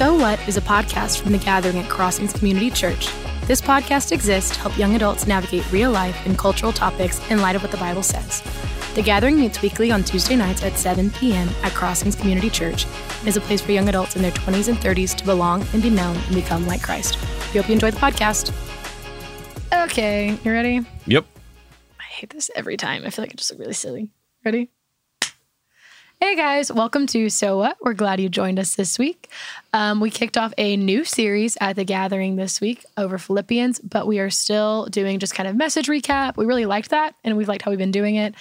So What is a podcast from the gathering at Crossings Community Church. This podcast exists to help young adults navigate real life and cultural topics in light of what the Bible says. The gathering meets weekly on Tuesday nights at 7 p.m. at Crossings Community Church and is a place for young adults in their 20s and 30s to belong and be known and become like Christ. We hope you enjoy the podcast. Okay, you ready? Yep. I hate this every time. I feel like it just look really silly. Ready? Hey guys, welcome to So What. We're glad you joined us this week. Um, we kicked off a new series at the gathering this week over Philippians, but we are still doing just kind of message recap. We really liked that and we've liked how we've been doing it.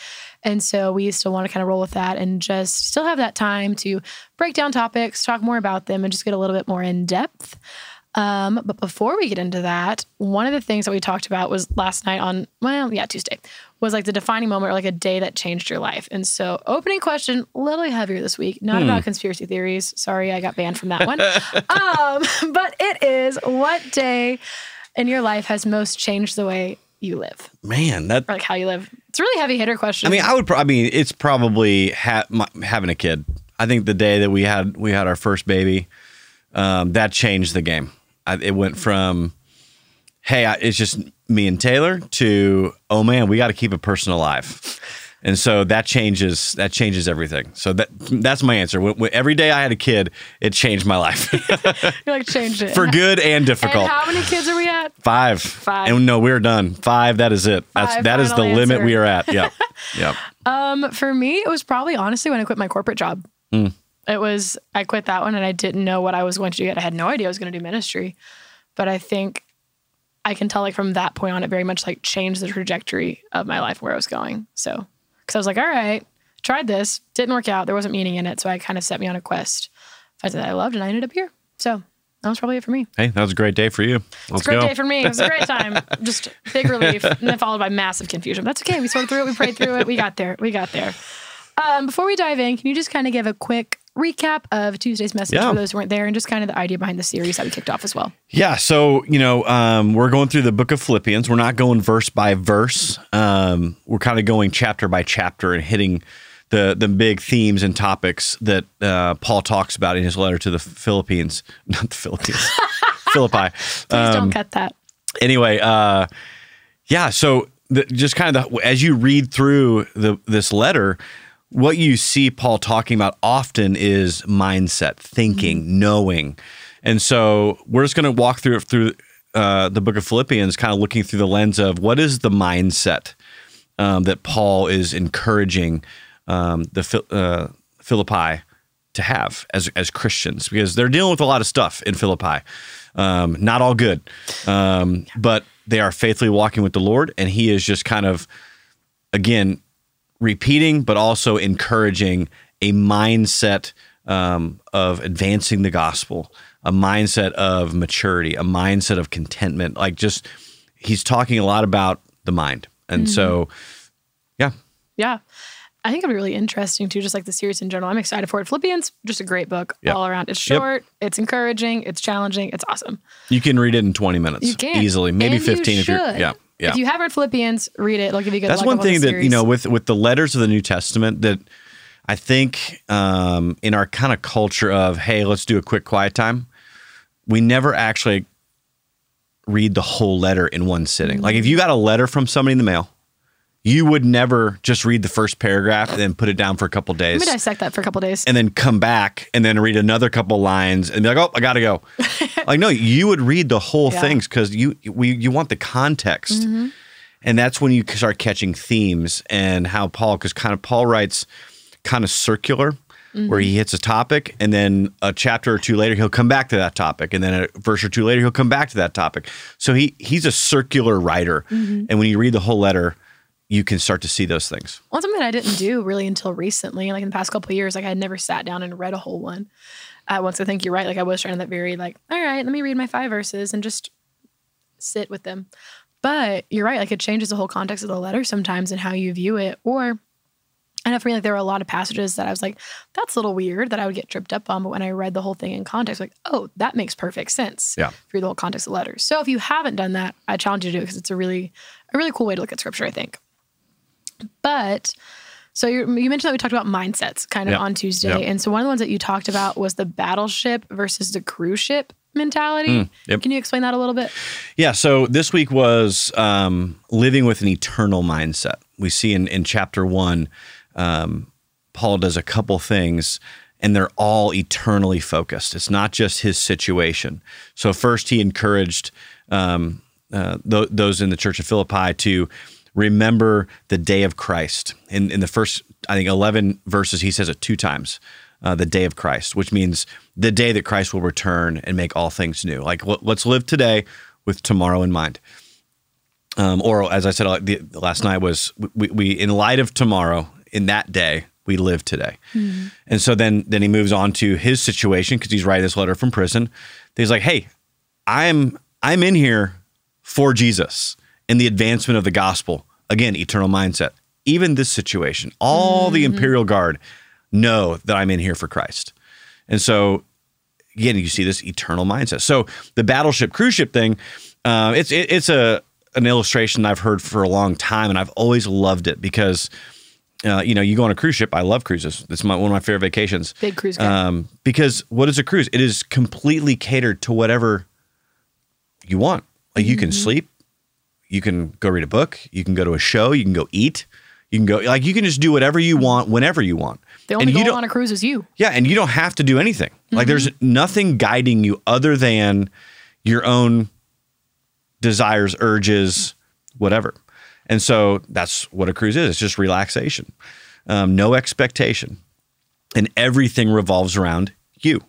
And so we still want to kind of roll with that and just still have that time to break down topics, talk more about them, and just get a little bit more in depth. Um, but before we get into that, one of the things that we talked about was last night on, well, yeah, Tuesday, was like the defining moment or like a day that changed your life. And so, opening question, a little heavier this week, not about conspiracy theories. Sorry, I got banned from that one. um, but it is what day in your life has most changed the way you live Man, that. or like how you live? It's a really heavy hitter question. I mean, I would. Pro- I mean, it's probably ha- my, having a kid. I think the day that we had we had our first baby, um, that changed the game. I, it went from, hey, I, it's just me and Taylor to, oh man, we got to keep a person alive. And so that changes that changes everything. So that that's my answer. When, when- every day I had a kid, it changed my life you like changed it for good and And difficult. how many kids are we at? Five. Five. And no, we're done. Five. That is it. That's Five, that is the final limit we are at. Yep. Yep. Um, for me, it was probably honestly when I quit my corporate job. Mm. It was I quit that one and I didn't know what I was going to do yet. I had no idea I was going to do ministry, but I think I can tell like from that point on, it very much like changed the trajectory of my life where I was going. So, because I was like, all right, tried this, didn't work out, there wasn't meaning in it, so I kind of set me on a quest. Find that I loved, and I ended up here. So that was probably it for me. Hey, that was a great day for you. Let's It's a great go. day for me. It was a great time. Just big relief, and then followed by massive confusion. That's okay. We sorted through it. We prayed through it. We got there. We got there. Um, before we dive in, can you just kind of give a quick recap of Tuesday's message Yeah. for those who weren't there, and just kind of the idea behind the series that we kicked off as well? Yeah, so you know, um, we're going through the book of Philippians. We're not going verse by verse. Um, we're kind of going chapter by chapter and hitting the the big themes and topics that uh, Paul talks about in his letter to the Philippines, not the Philippines, Philippi. Please Um, don't cut that. anyway, uh, yeah. So the, just kind of the, as you read through the this letter, what you see Paul talking about often is mindset, thinking, knowing, and so we're just going to walk through it through uh, the book of Philippians, kind of looking through the lens of what is the mindset um, that Paul is encouraging um, the uh, Philippi to have as as Christians because they're dealing with a lot of stuff in Philippi. Um, not all good, um, but they are faithfully walking with the Lord, and He is just kind of again repeating, but also encouraging a mindset um, of advancing the gospel, a mindset of maturity, a mindset of contentment. Like just He's talking a lot about the mind, and so yeah, Yeah. I think it'll be really interesting too, just like the series in general. I'm excited for it. Philippians, just a great book Yep. all around. It's Yep. short, it's encouraging, it's challenging, it's awesome. you can read it in twenty minutes You can easily, maybe And you fifteen if you're yeah yeah. If you have read Philippians, read it. It'll give you good. That's one up on the thing that you know with with the letters of the New Testament that I think um, in our kind of culture of hey, let's do a quick quiet time, we never actually read the whole letter in one sitting. Like if you got a letter from somebody in the mail, you would never just read the first paragraph and then put it down for a couple Let days. me dissect that for a couple days. and then come back and then read another couple lines and be like, "Oh, I gotta go." like, no, you would read the whole Yeah. Mm-hmm. things because you we you want the context, and that's when you start catching themes and how Paul because kind of Paul writes kind of circular. Where he hits a topic, and then a chapter or two later, he'll come back to that topic, and then a verse or two later, he'll come back to that topic. So he he's a circular writer, Mm-hmm. and when you read the whole letter, you can start to see those things. Well, something that I didn't do really until recently, like in the past couple of years, like I had never sat down and read a whole one. At once, I think you're right. Like I was trying to that very like, all right, let me read my five verses and just sit with them. But you're right. Like it changes the whole context of the letter sometimes and how you view it. Or I know for me, like there were a lot of passages that I was like, that's a little weird that I would get tripped up on. But when I read the whole thing in context, like, oh, that makes perfect sense. Yeah. Through the whole context of letters. So if you haven't done that, I challenge you to do it because it's a really, a really cool way to look at scripture, I think. But So you you mentioned that we talked about mindsets kind of Yep. on Tuesday, Yep. and so one of the ones that you talked about was the battleship versus the cruise ship mentality. Mm, yep. Can you explain that a little bit? Yeah. So this week was um, living with an eternal mindset. We see in, in chapter one, um, Paul does a couple things, and they're all eternally focused. It's not just his situation. So first, he encouraged um, uh, th- those in the church of Philippi to remember the day of Christ. In in the first, I think, eleven verses, he says it two times. Uh, the day of Christ, which means the day that Christ will return and make all things new. Like, let- let's live today with tomorrow in mind. Um, or, as I said uh, the, last night, was we, we in light of tomorrow, in that day, we live today. And so then, then he moves on to his situation because he's writing this letter from prison. He's like, "Hey, I'm I'm in here for Jesus in the advancement of the gospel. Again, eternal mindset. Even this situation, all the imperial guard know that I'm in here for Christ. And so again, you see this eternal mindset. So the battleship cruise ship thing, uh, it's it, it's a an illustration I've heard for a long time, and I've always loved it because. Uh, you know, you go on a cruise ship. I love cruises. It's my, one of my favorite vacations. Big cruise guy. Um, because what is a cruise? It is completely catered to whatever you want. Like you can sleep, you can go read a book, you can go to a show, you can go eat, you can go like you can just do whatever you want whenever you want. the only and you goal don't, on a cruise is you. yeah, and you don't have to do anything. Like there's nothing guiding you other than your own desires, urges, whatever. And so that's what a cruise is. It's just relaxation, um, no expectation, and everything revolves around you.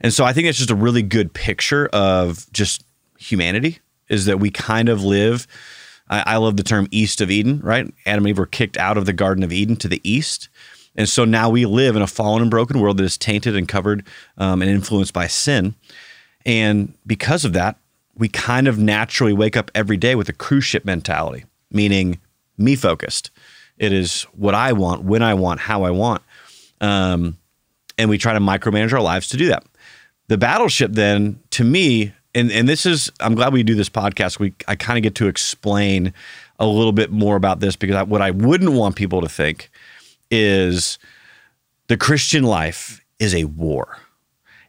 And so I think it's just a really good picture of just humanity. Is that we kind of live. I, I love the term east of Eden, right? Adam and Eve were kicked out of the Garden of Eden to the east. And so now we live in a fallen and broken world that is tainted and covered um, and influenced by sin. And because of that, we kind of naturally wake up every day with a cruise ship mentality, meaning me focused. It is what I want, when I want, how I want. Um, and we try to micromanage our lives to do that. The battleship, then, to me, and, and this is, I'm glad we do this podcast. We I kind of get to explain a little bit more about this because I, what I wouldn't want people to think is the Christian life is a war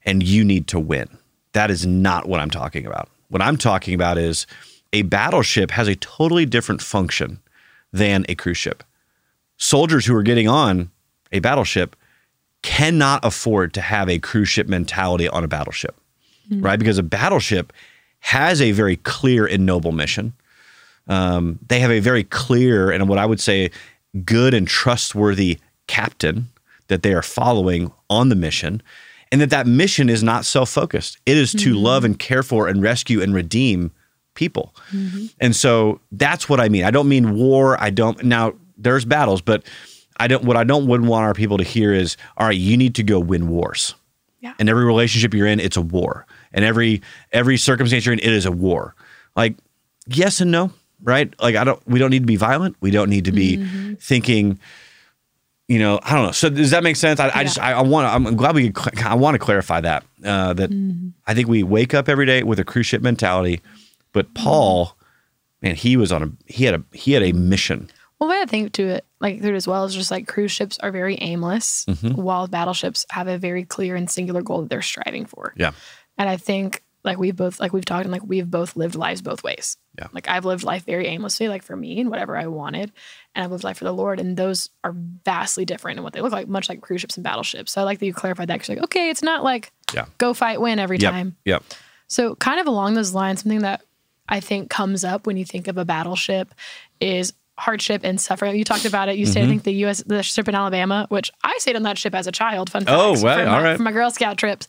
and you need to win. That is not what I'm talking about. What I'm talking about is a battleship has a totally different function than a cruise ship. Soldiers who are getting on a battleship cannot afford to have a cruise ship mentality on a battleship, Mm-hmm. right? Because a battleship has a very clear and noble mission. Um, they have a very clear and what I would say good and trustworthy captain that they are following on the mission and that that mission is not self-focused. It is to mm-hmm. love and care for and rescue and redeem people. Mm-hmm. And so that's what i mean. I don't mean war. I don't now there's battles but i don't what i don't wouldn't want our people to hear is all right you need to go win wars Yeah. and every relationship you're in it's a war. And every every circumstance you're in it is a war. Like yes and no right? Like i don't we don't need to be violent. We don't need to be mm-hmm. thinking you know i don't know. So does that make sense? I, I just i, I want to i'm glad we could i want to clarify that uh, that mm-hmm. i think we wake up every day with a cruise ship mentality but mm-hmm. paul man he was on a he had a he had a mission. Well, the way I think to it, like through it as well, is just like cruise ships are very aimless, Mm-hmm. while battleships have a very clear and singular goal that they're striving for. yeah And I think like we've both like we've talked and like we've both lived lives both ways. Yeah. Like I've lived life very aimlessly, like for me and whatever I wanted, and I've lived life for the Lord, and those are vastly different in what they look like, much like cruise ships and battleships. So I like that you clarified that because like okay, it's not like Yeah. go fight win every yep time. yep So, kind of along those lines, something that I think comes up when you think of a battleship is hardship and suffering. You talked about it. You Mm-hmm. stayed, I think, the U.S. the ship in Alabama, which I stayed on that ship as a child. Fun fact. Oh, wow. All my, right. from my Girl Scout trips,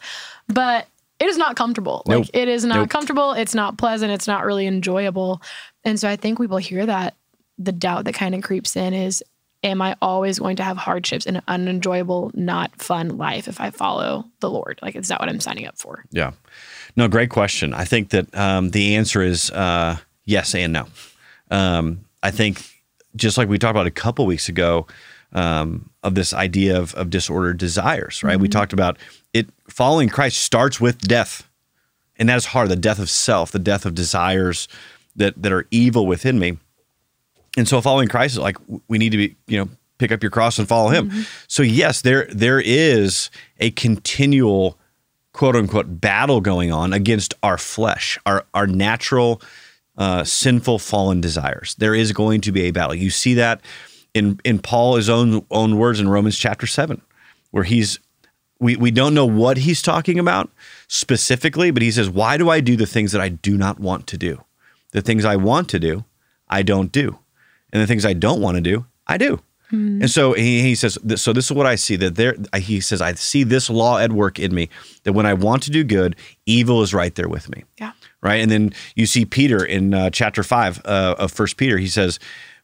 but it is not comfortable. Nope. Like it is not Nope. comfortable. It's not pleasant. It's not really enjoyable. And so I think we will hear that the doubt that kind of creeps in is. Am I always going to have hardships and an unenjoyable, not fun life if I follow the Lord? Like, is that what I'm signing up for? Yeah. No, great question. I think that um, the answer is uh, yes and no. Um, I think just like we talked about a couple weeks ago um, of this idea of, of disordered desires, right? We talked about it. Following Christ starts with death, and that is hard. The death of self, the death of desires that that are evil within me. And so, following Christ is like we need to be, you know, pick up your cross and follow him. So yes, there there is a continual quote unquote battle going on against our flesh, our our natural uh, sinful fallen desires. There is going to be a battle. You see that in in Paul's own own words in Romans chapter seven, where he's we we don't know what he's talking about specifically, but he says, "Why do I do the things that I do not want to do? The things I want to do, I don't do, and the things I don't want to do, I do." And so he, he says, so this is what I see that there, he says, I see this law at work in me that when I want to do good, evil is right there with me. Yeah. Right. And then you see Peter in uh, chapter five uh, of First Peter. He says,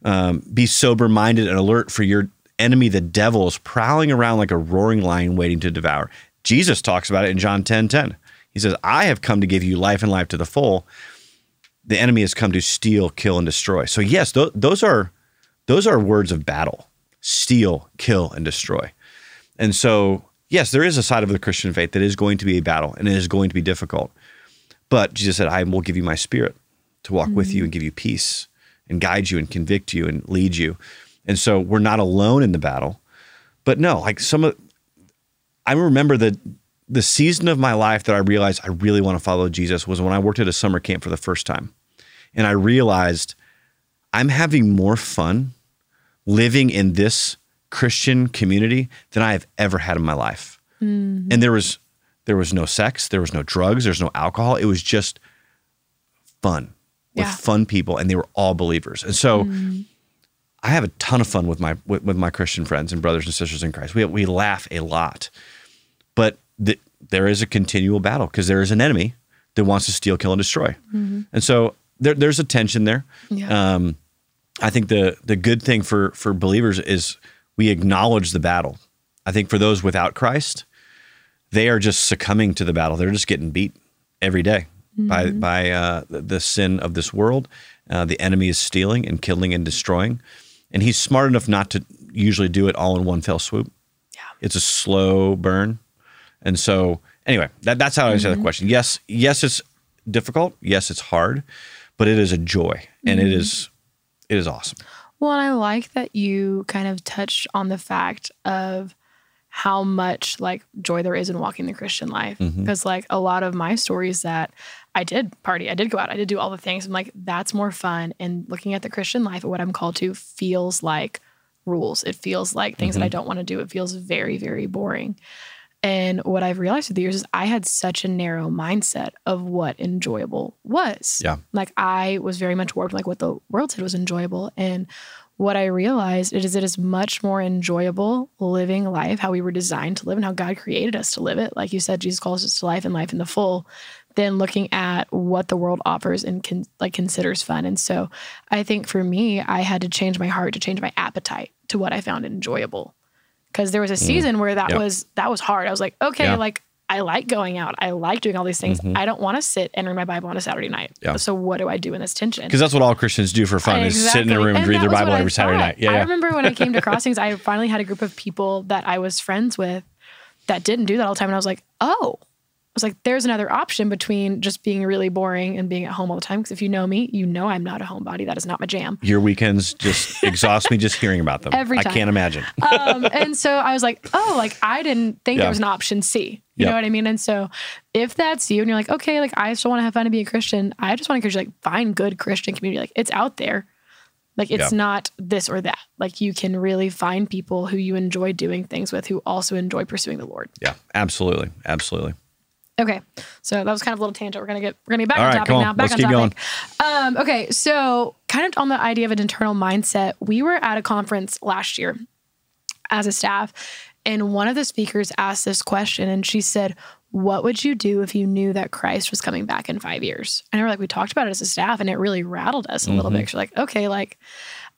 um, "Be sober minded and alert, for your enemy, the devil, is prowling around like a roaring lion, waiting to devour." Jesus talks about it in John 10, 10. He says, "I have come to give you life and life to the full." The enemy has come to steal, kill, and destroy. So yes, th- those are those are words of battle: steal, kill, and destroy. And so, yes, there is a side of the Christian faith that is going to be a battle and it is going to be difficult. But Jesus said, I will give you my spirit to walk with you mm-hmm. and give you peace and guide you and convict you and lead you. And so we're not alone in the battle. But no, like some of I remember the the season of my life that I realized I really want to follow Jesus was when I worked at a summer camp for the first time. And I realized I'm having more fun living in this Christian community than I have ever had in my life. Mm-hmm. And there was there was no sex, there was no drugs, there's no alcohol. It was just fun with Yeah. fun people, and they were all believers. And so I have a ton of fun with my with, with my Christian friends and brothers and sisters in Christ. We we laugh a lot, but the, there is a continual battle because there is an enemy that wants to steal, kill, and destroy. And so there, there's a tension there. Yeah. Um, I think the the good thing for for believers is we acknowledge the battle. I think for those without Christ, they are just succumbing to the battle. They're just getting beat every day by by uh, the, sin of this world. Uh, the enemy is stealing and killing and destroying, and he's smart enough not to usually do it all in one fell swoop. Yeah. It's a slow burn, and so anyway, that, that's how I answer the question. Yes, yes, it's difficult. Yes, it's hard, but it is a joy, and it is it is awesome. Well, and I like that you kind of touched on the fact of how much like joy there is in walking the Christian life. Mm-hmm. Because like a lot of my stories that I did party, I did go out, I did do all the things. I'm like, that's more fun. And looking at the Christian life, what I'm called to feels like rules. It feels like things Mm-hmm. that I don't want to do. It feels very, very boring. And what I've realized through the years is I had such a narrow mindset of what enjoyable was. Yeah. Like I was very much warped like what the world said was enjoyable. And what I realized is it is much more enjoyable living life how we were designed to live and how God created us to live it. Like you said, Jesus calls us to life and life in the full, than looking at what the world offers and con- like considers fun. And so I think for me, I had to change my heart to change my appetite to what I found enjoyable. Cause there was a season where that Mm. Yep. was that was hard. I was like, okay, Yeah. Like I like going out. I like doing all these things. Mm-hmm. I don't want to sit and read my Bible on a Saturday night. Yeah. So what do I do in this tension? Because that's what all Christians do for fun is sit in a room and, read their Bible every Saturday night. Yeah, I yeah. remember when I came to Crossings, I finally had a group of people that I was friends with that didn't do that all the time. And I was like, oh, was like, there's another option between just being really boring and being at home all the time. Because if you know me, you know I'm not a homebody. That is not my jam. Your weekends just exhaust me just hearing about them. Every time. I can't imagine. um, and so I was like, oh, like I didn't think Yeah. there was an option C. You Yeah. know what I mean? And so if that's you and you're like, okay, like I still want to have fun and be a Christian, I just want to encourage you, like, find good Christian community. Like it's out there. Like it's Yeah. not this or that. Like you can really find people who you enjoy doing things with who also enjoy pursuing the Lord. Yeah, absolutely, absolutely. Okay. So that was kind of a little tangent. We're gonna get we're gonna get back All on right, topic on. now. Back Let's on keep topic. Um, okay, so kind of on the idea of an internal mindset, we were at a conference last year as a staff, and one of the speakers asked this question, and she said, "What would you do if you knew that Christ was coming back in five years?" And we're like, we talked about it as a staff, and it really rattled us a little bit. we're like, okay, like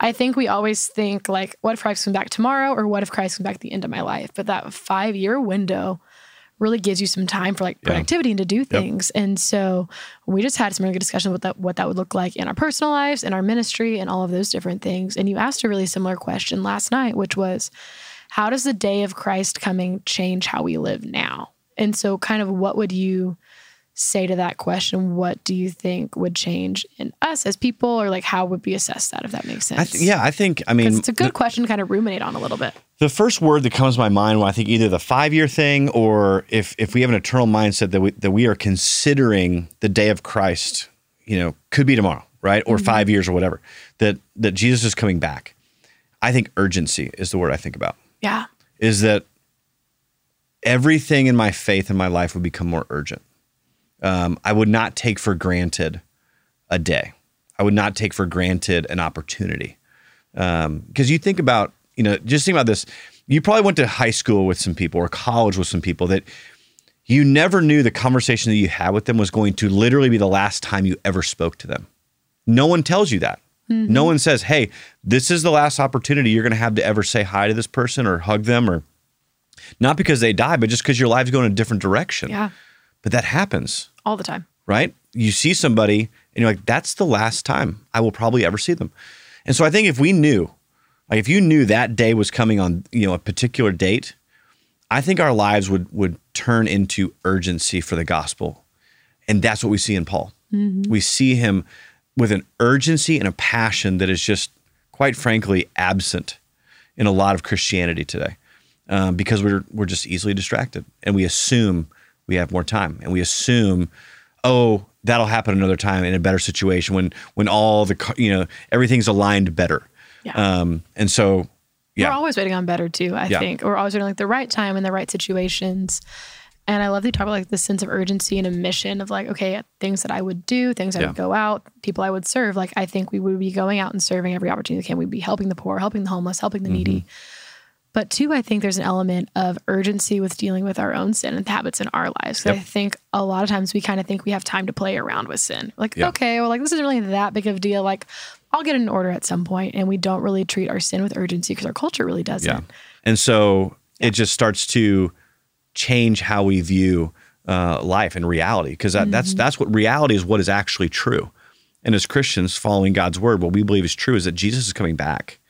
I think we always think like, what if Christ comes back tomorrow, or what if Christ comes back at the end of my life? But that five year window really gives you some time for like productivity and to do things. And so we just had some really good discussion with that, what that would look like in our personal lives, in our ministry, and all of those different things. And you asked a really similar question last night, which was, how does the day of Christ coming change how we live now? And so, kind of, what would you say to that question, what do you think would change in us as people, or like how would we assess that, if that makes sense? I th- yeah, I think, I mean, it's a good question to kind of ruminate on a little bit. The first word that comes to my mind when I think either the five year thing or if if we have an eternal mindset that we that we are considering the day of Christ, you know, could be tomorrow, right? Or mm-hmm. five years or whatever, that that Jesus is coming back. I think urgency is the word I think about. Yeah. Is that everything in my faith and my life would become more urgent um, I would not take for granted a day. I would not take for granted an opportunity. Because um, you think about, you know, just think about this. You probably went to high school with some people or college with some people that you never knew the conversation that you had with them was going to literally be the last time you ever spoke to them. No one tells you that. Mm-hmm. No one says, hey, this is the last opportunity you're going to have to ever say hi to this person or hug them or not because they die, but just because your life's going a different direction. Yeah. But that happens all the time. Right? You see somebody and you're like, that's the last time I will probably ever see them. And so I think if we knew, like if you knew that day was coming on, you know, a particular date, I think our lives would would turn into urgency for the gospel. And that's what we see in Paul. Mm-hmm. We see him with an urgency and a passion that is just, quite frankly, absent in a lot of Christianity today, um, because we're we're just easily distracted and we assume we have more time and we assume oh that'll happen another time in a better situation when when all the you know everything's aligned better yeah. um and so yeah we're always waiting on better too i yeah. think we're always waiting like the right time and the right situations and i love that you talk about like the sense of urgency and a mission of like okay things that i would do things i yeah. would go out people i would serve like i think we would be going out and serving every opportunity we can we'd be helping the poor helping the homeless helping the mm-hmm. needy but two, I think there's an element of urgency with dealing with our own sin and habits in our lives. Yep. I think a lot of times we kind of think we have time to play around with sin. Like, yep. okay, well, like this isn't really that big of a deal. Like, I'll get an order at some point, and we don't really treat our sin with urgency because our culture really doesn't. Yeah. And so yeah. it just starts to change how we view uh, life and reality because that, mm-hmm. that's that's what reality is. What is actually true. And as Christians following God's word, what we believe is true is that Jesus is coming back,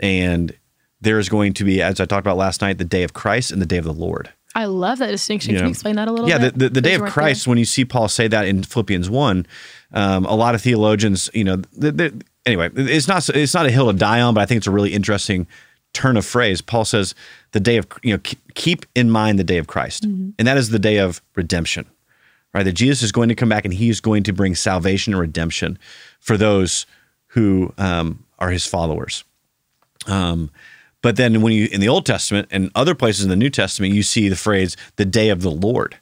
and there is going to be, as I talked about last night, the day of Christ and the day of the Lord. I love that distinction. You Can know, you explain that a little yeah, bit? Yeah, the, the, the day of Christ, there? when you see Paul say that in Philippians 1, um, a lot of theologians, you know, anyway, it's not it's not a hill to die on, but I think it's a really interesting turn of phrase. Paul says the day of, you know, keep in mind the day of Christ. Mm-hmm. And that is the day of redemption, right? That Jesus is going to come back and he is going to bring salvation and redemption for those who um, are his followers. Um, but then when you in the Old Testament and other places in the New Testament, you see the phrase the day of the Lord.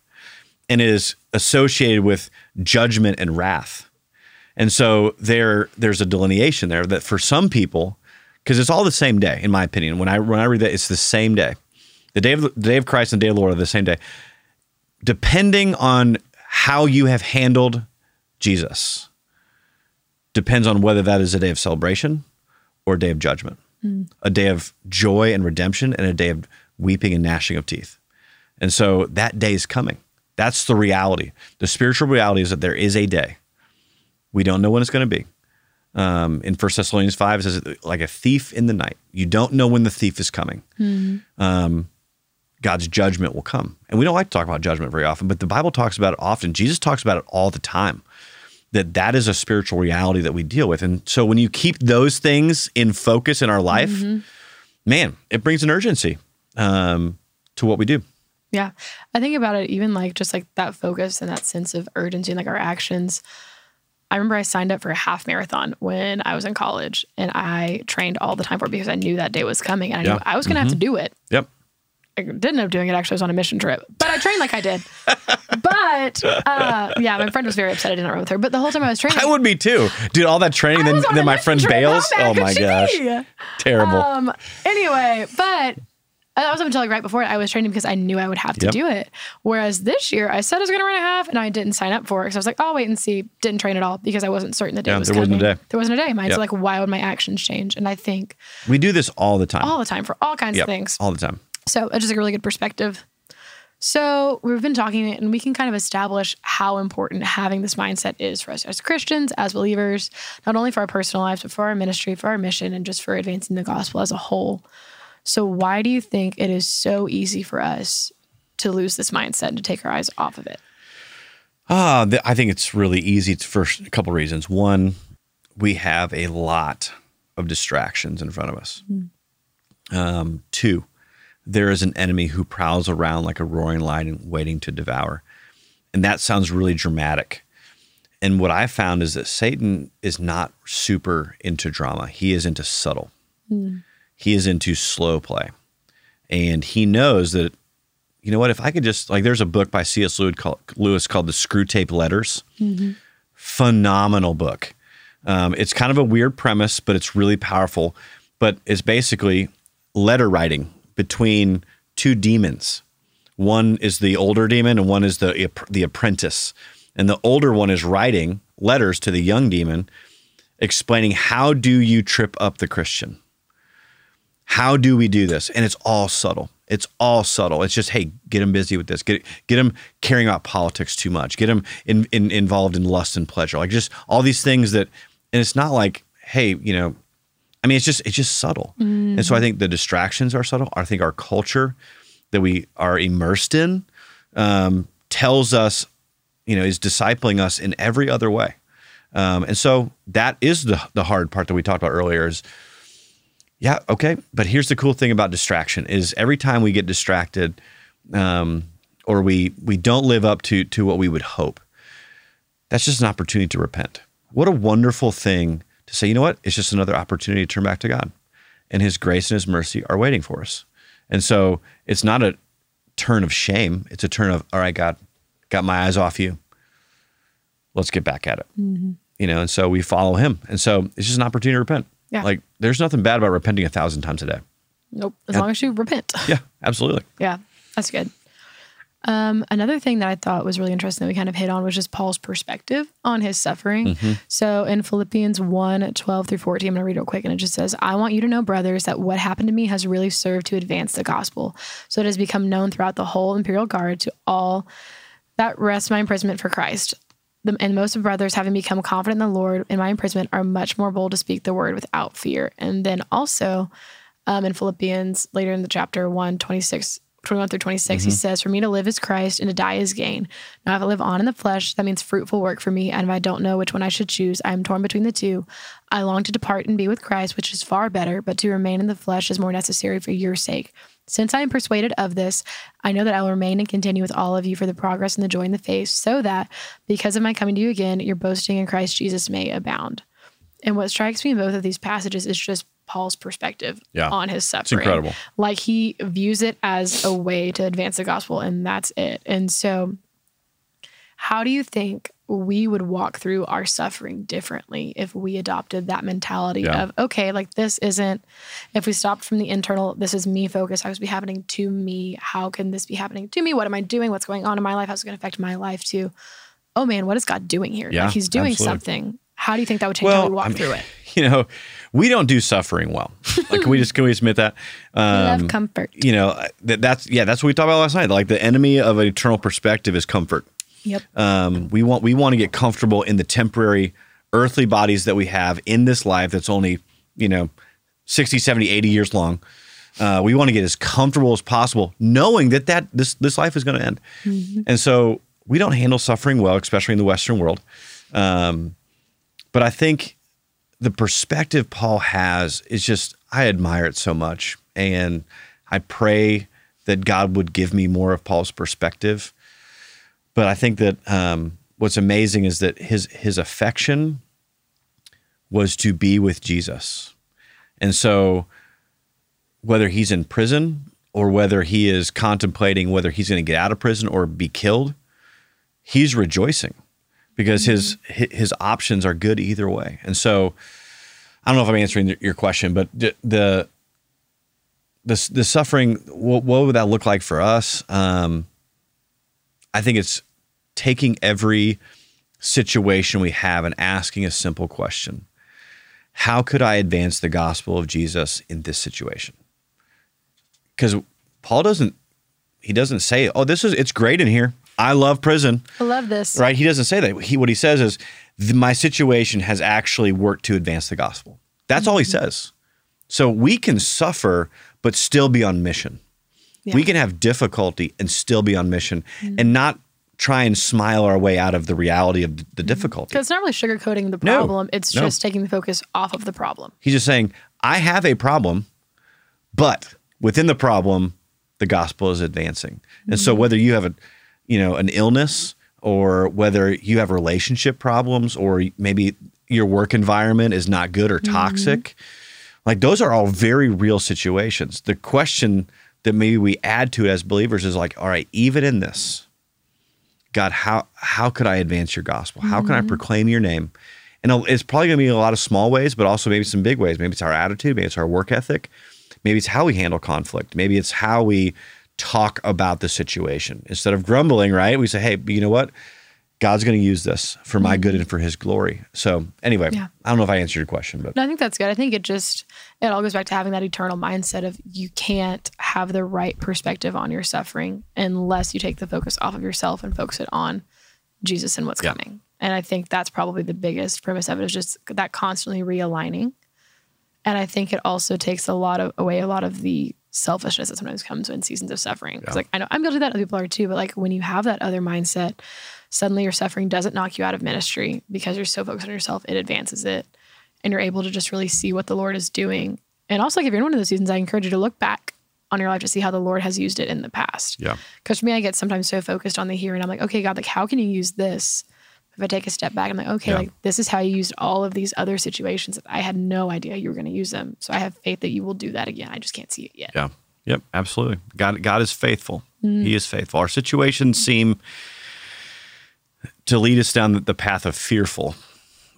And it is associated with judgment and wrath. And so there there's a delineation there that for some people, because it's all the same day, in my opinion. When I when I read that, it's the same day. The day of the, day of Christ and the day of the Lord are the same day. Depending on how you have handled Jesus, depends on whether that is a day of celebration or a day of judgment mm. a day of joy and redemption and a day of weeping and gnashing of teeth. And so that day is coming. That's the reality. The spiritual reality is that there is a day. We don't know when it's going to be. Um, in First Thessalonians 5, it says, like a thief in the night. You don't know when the thief is coming. Mm-hmm. Um, God's judgment will come. And we don't like to talk about judgment very often, but the Bible talks about it often. Jesus talks about it all the time that that is a spiritual reality that we deal with. And so when you keep those things in focus in our life, mm-hmm. man, it brings an urgency um, to what we do. Yeah. I think about it even like just like that focus and that sense of urgency and like our actions. I remember I signed up for a half marathon when I was in college and I trained all the time for it because I knew that day was coming and I yeah. knew I was going to mm-hmm. have to do it. Yep. I didn't end up doing it. Actually, I was on a mission trip, but I trained like I did. but uh, yeah, my friend was very upset I didn't run with her. But the whole time I was training, I would be too. Dude, all that training, then, then my friend bails. Oh my gosh, be? terrible. Um, anyway, but that was up until like right before it. I was training because I knew I would have to yep. do it. Whereas this year, I said I was going to run a half, and I didn't sign up for it because I was like, "I'll wait and see." Didn't train at all because I wasn't certain the day yeah, was there coming. wasn't a day. There wasn't a day. Mine's yep. like, why would my actions change? And I think we do this all the time, all the time for all kinds yep. of things, all the time. So it's just a really good perspective. So we've been talking and we can kind of establish how important having this mindset is for us as Christians, as believers, not only for our personal lives, but for our ministry, for our mission, and just for advancing the gospel as a whole. So why do you think it is so easy for us to lose this mindset and to take our eyes off of it? Th- I think it's really easy it's for a couple reasons. One, we have a lot of distractions in front of us. Um, two, there is an enemy who prowls around like a roaring lion waiting to devour. And that sounds really dramatic. And what I found is that Satan is not super into drama. He is into subtle. He is into slow play. And he knows that, you know what, if I could just, like, there's a book by C.S. Lewis called, Lewis called The Screwtape Letters. Phenomenal book. Um, it's kind of a weird premise, but it's really powerful. But it's basically letter writing between two demons. One is the older demon, and one is the the apprentice. And the older one is writing letters to the young demon, explaining how do you trip up the Christian. How do we do this? And it's all subtle. It's all subtle. It's just, hey, get him busy with this. Get get him caring about politics too much. Get him in, in, involved in lust and pleasure. Like just all these things that, and it's not like, hey, you know, I mean, it's just it's just subtle. And so I think the distractions are subtle. I think our culture that we are immersed in um, tells us, you know, is discipling us in every other way. Um, and so that is the the hard part that we talked about earlier. Is yeah, okay. But here's the cool thing about distraction is every time we get distracted um, or we we don't live up to to what we would hope, that's just an opportunity to repent. What a wonderful thing to say, you know what? It's just another opportunity to turn back to God. And his grace and his mercy are waiting for us. And so it's not a turn of shame. It's a turn of, all right, God, got my eyes off you. Let's get back at it. Mm-hmm. You know, and so we follow him. And so it's just an opportunity to repent. Yeah. Like there's nothing bad about repenting a thousand times a day. Nope. As long as you repent. Yeah, absolutely. Yeah, that's good. Um, another thing that I thought was really interesting that we kind of hit on was just Paul's perspective on his suffering. So in Philippians 1 12 through 14, I'm going to read it real quick. And it just says, I want you to know, brothers, that what happened to me has really served to advance the gospel. So it has become known throughout the whole imperial guard to all that rest my imprisonment for Christ. The, and most of brothers, having become confident in the Lord in my imprisonment, are much more bold to speak the word without fear. And then also um, in Philippians, later in the chapter 1, 26, 21 through 26, he mm-hmm. says, For me to live is Christ and to die is gain. Now, if I live on in the flesh, that means fruitful work for me. And if I don't know which one I should choose, I am torn between the two. I long to depart and be with Christ, which is far better, but to remain in the flesh is more necessary for your sake. Since I am persuaded of this, I know that I will remain and continue with all of you for the progress and the joy in the faith, so that because of my coming to you again, your boasting in Christ Jesus may abound. And what strikes me in both of these passages is just Paul's perspective Yeah. on his suffering. It's incredible. Like he views it as a way to advance the gospel, and that's it. And so, how do you think we would walk through our suffering differently if we adopted that mentality Yeah. of, okay, like this isn't, if we stopped from the internal, this is me focus, how is this be happening to me? How can this be happening to me? What am I doing? What's going on in my life? How's it going to affect my life too? Oh man, what is God doing here? Yeah, like he's doing absolutely. something. How do you think that would change how we walk I mean, through it? You know, we don't do suffering well. Like, can we just can we admit that? Um, Love comfort. you know, that, that's yeah, that's what we talked about last night. Like the enemy of an eternal perspective is comfort. Yep. Um, we want we want to get comfortable in the temporary earthly bodies that we have in this life that's only, you know, 60, 70, 80 years long. Uh, we want to get as comfortable as possible, knowing that that this this life is going to end. And so we don't handle suffering well, especially in the Western world. Um, but I think the perspective Paul has is just I admire it so much, and I pray that God would give me more of Paul's perspective. But I think that um, what's amazing is that his his affection was to be with Jesus, and so whether he's in prison or whether he is contemplating whether he's going to get out of prison or be killed, he's rejoicing because his hi- his options are good either way. And so I don't know if I'm answering your question, but the the the, suffering what, what would that look like for us? Um, I think it's taking every situation we have and asking a simple question. How could I advance the gospel of Jesus in this situation? Because Paul doesn't he doesn't say, "Oh, this is it's great in here. I love prison." I love this. right? He doesn't say that. He what he says is my situation has actually worked to advance the gospel. That's all he mm-hmm. says. So we can suffer but still be on mission. Yeah. We can have difficulty and still be on mission mm-hmm. and not try and smile our way out of the reality of the mm-hmm. difficulty. Because it's not really sugarcoating the problem, No. It's No. just taking the focus off of the problem. He's just saying, I have a problem, but within the problem, the gospel is advancing. And so whether you have a, you know, an illness or whether you have relationship problems or maybe your work environment is not good or mm-hmm. toxic, like those are all very real situations. The question that maybe we add to it as believers is like, all right, even in this, God, how how could I advance your gospel? How can I mm-hmm. proclaim your name? And it's probably going to be in a lot of small ways, but also maybe some big ways. Maybe it's our attitude, maybe it's our work ethic, maybe it's how we handle conflict, maybe it's how we talk about the situation. Instead of grumbling, right? We say, "Hey, you know what? God's going to use this for my good and for his glory." So, anyway, Yeah. I don't know if I answered your question, but No, I think that's good. I think it just it all goes back to having that eternal mindset of you can't have the right perspective on your suffering unless you take the focus off of yourself and focus it on Jesus and what's Yeah. coming. And I think that's probably the biggest premise of it is just that constantly realigning. And I think it also takes a lot of away a lot of the selfishness that sometimes comes in seasons of suffering. Because Yeah. like I know I'm guilty of that, other people are too, but like when you have that other mindset, suddenly your suffering doesn't knock you out of ministry because you're so focused on yourself, it advances it. And you're able to just really see what the Lord is doing. And also, like if you're in one of those seasons, I encourage you to look back on your life to see how the Lord has used it in the past. yeah. Because for me, I get sometimes so focused on the here, and I'm like, okay, God, like how can you use this? If I take a step back, I'm like, okay, Yeah. like this is how you used all of these other situations that I had no idea you were going to use them. So I have faith that you will do that again. I just can't see it yet. Yeah. Yep. Absolutely. God, God is faithful. Mm. He is faithful. Our situations seem to lead us down the- the path of fearful,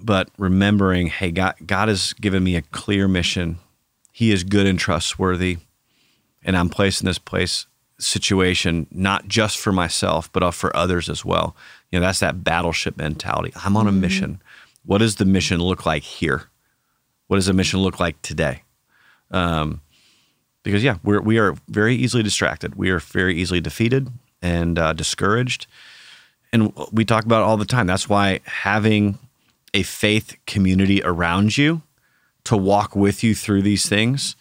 but remembering, hey, God, God has given me a clear mission. He is good and trustworthy, and I'm placed in this place situation not just for myself, but uh, for others as well. You know, that's that battleship mentality. I'm on a mission. What does the mission look like here? What does the mission look like today? because yeah, we're we are very easily distracted. We are very easily defeated and uh, discouraged, and we talk about it all the time. That's why having a faith community around you to walk with you through these things,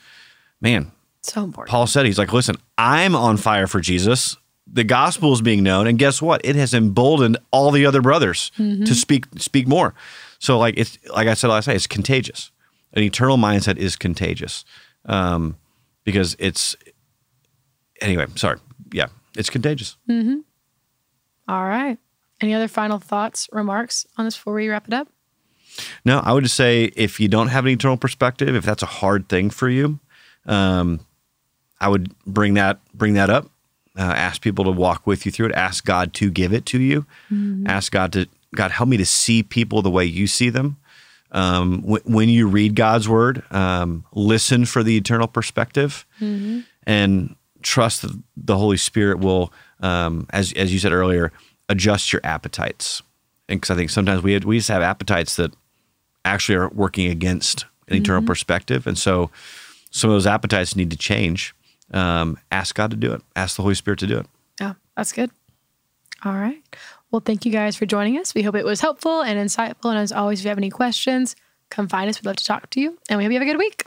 man. So important. Paul said he's like, listen, I'm on fire for Jesus. The gospel is being known, and guess what? It has emboldened all the other brothers to speak speak more. So, like it's like I said last night, it's contagious. An eternal mindset is contagious um, because it's anyway. Sorry, yeah, it's contagious. All right. Any other final thoughts, remarks on this before we wrap it up? No, I would just say if you don't have an eternal perspective, if that's a hard thing for you, um, I would bring that bring that up. Uh, ask people to walk with you through it. Ask God to give it to you. Ask God to God help me to see people the way you see them. Um, wh- when you read God's word, um, listen for the eternal perspective, and trust that the Holy Spirit will, um, as as you said earlier, adjust your appetites. And because I think sometimes we we just have appetites that actually are working against an eternal perspective, and so some of those appetites need to change. Um, ask God to do it. Ask the Holy Spirit to do it. Yeah, that's good. All right. Well, thank you guys for joining us. We hope it was helpful and insightful. And as always, if you have any questions, come find us. We'd love to talk to you. And we hope you have a good week.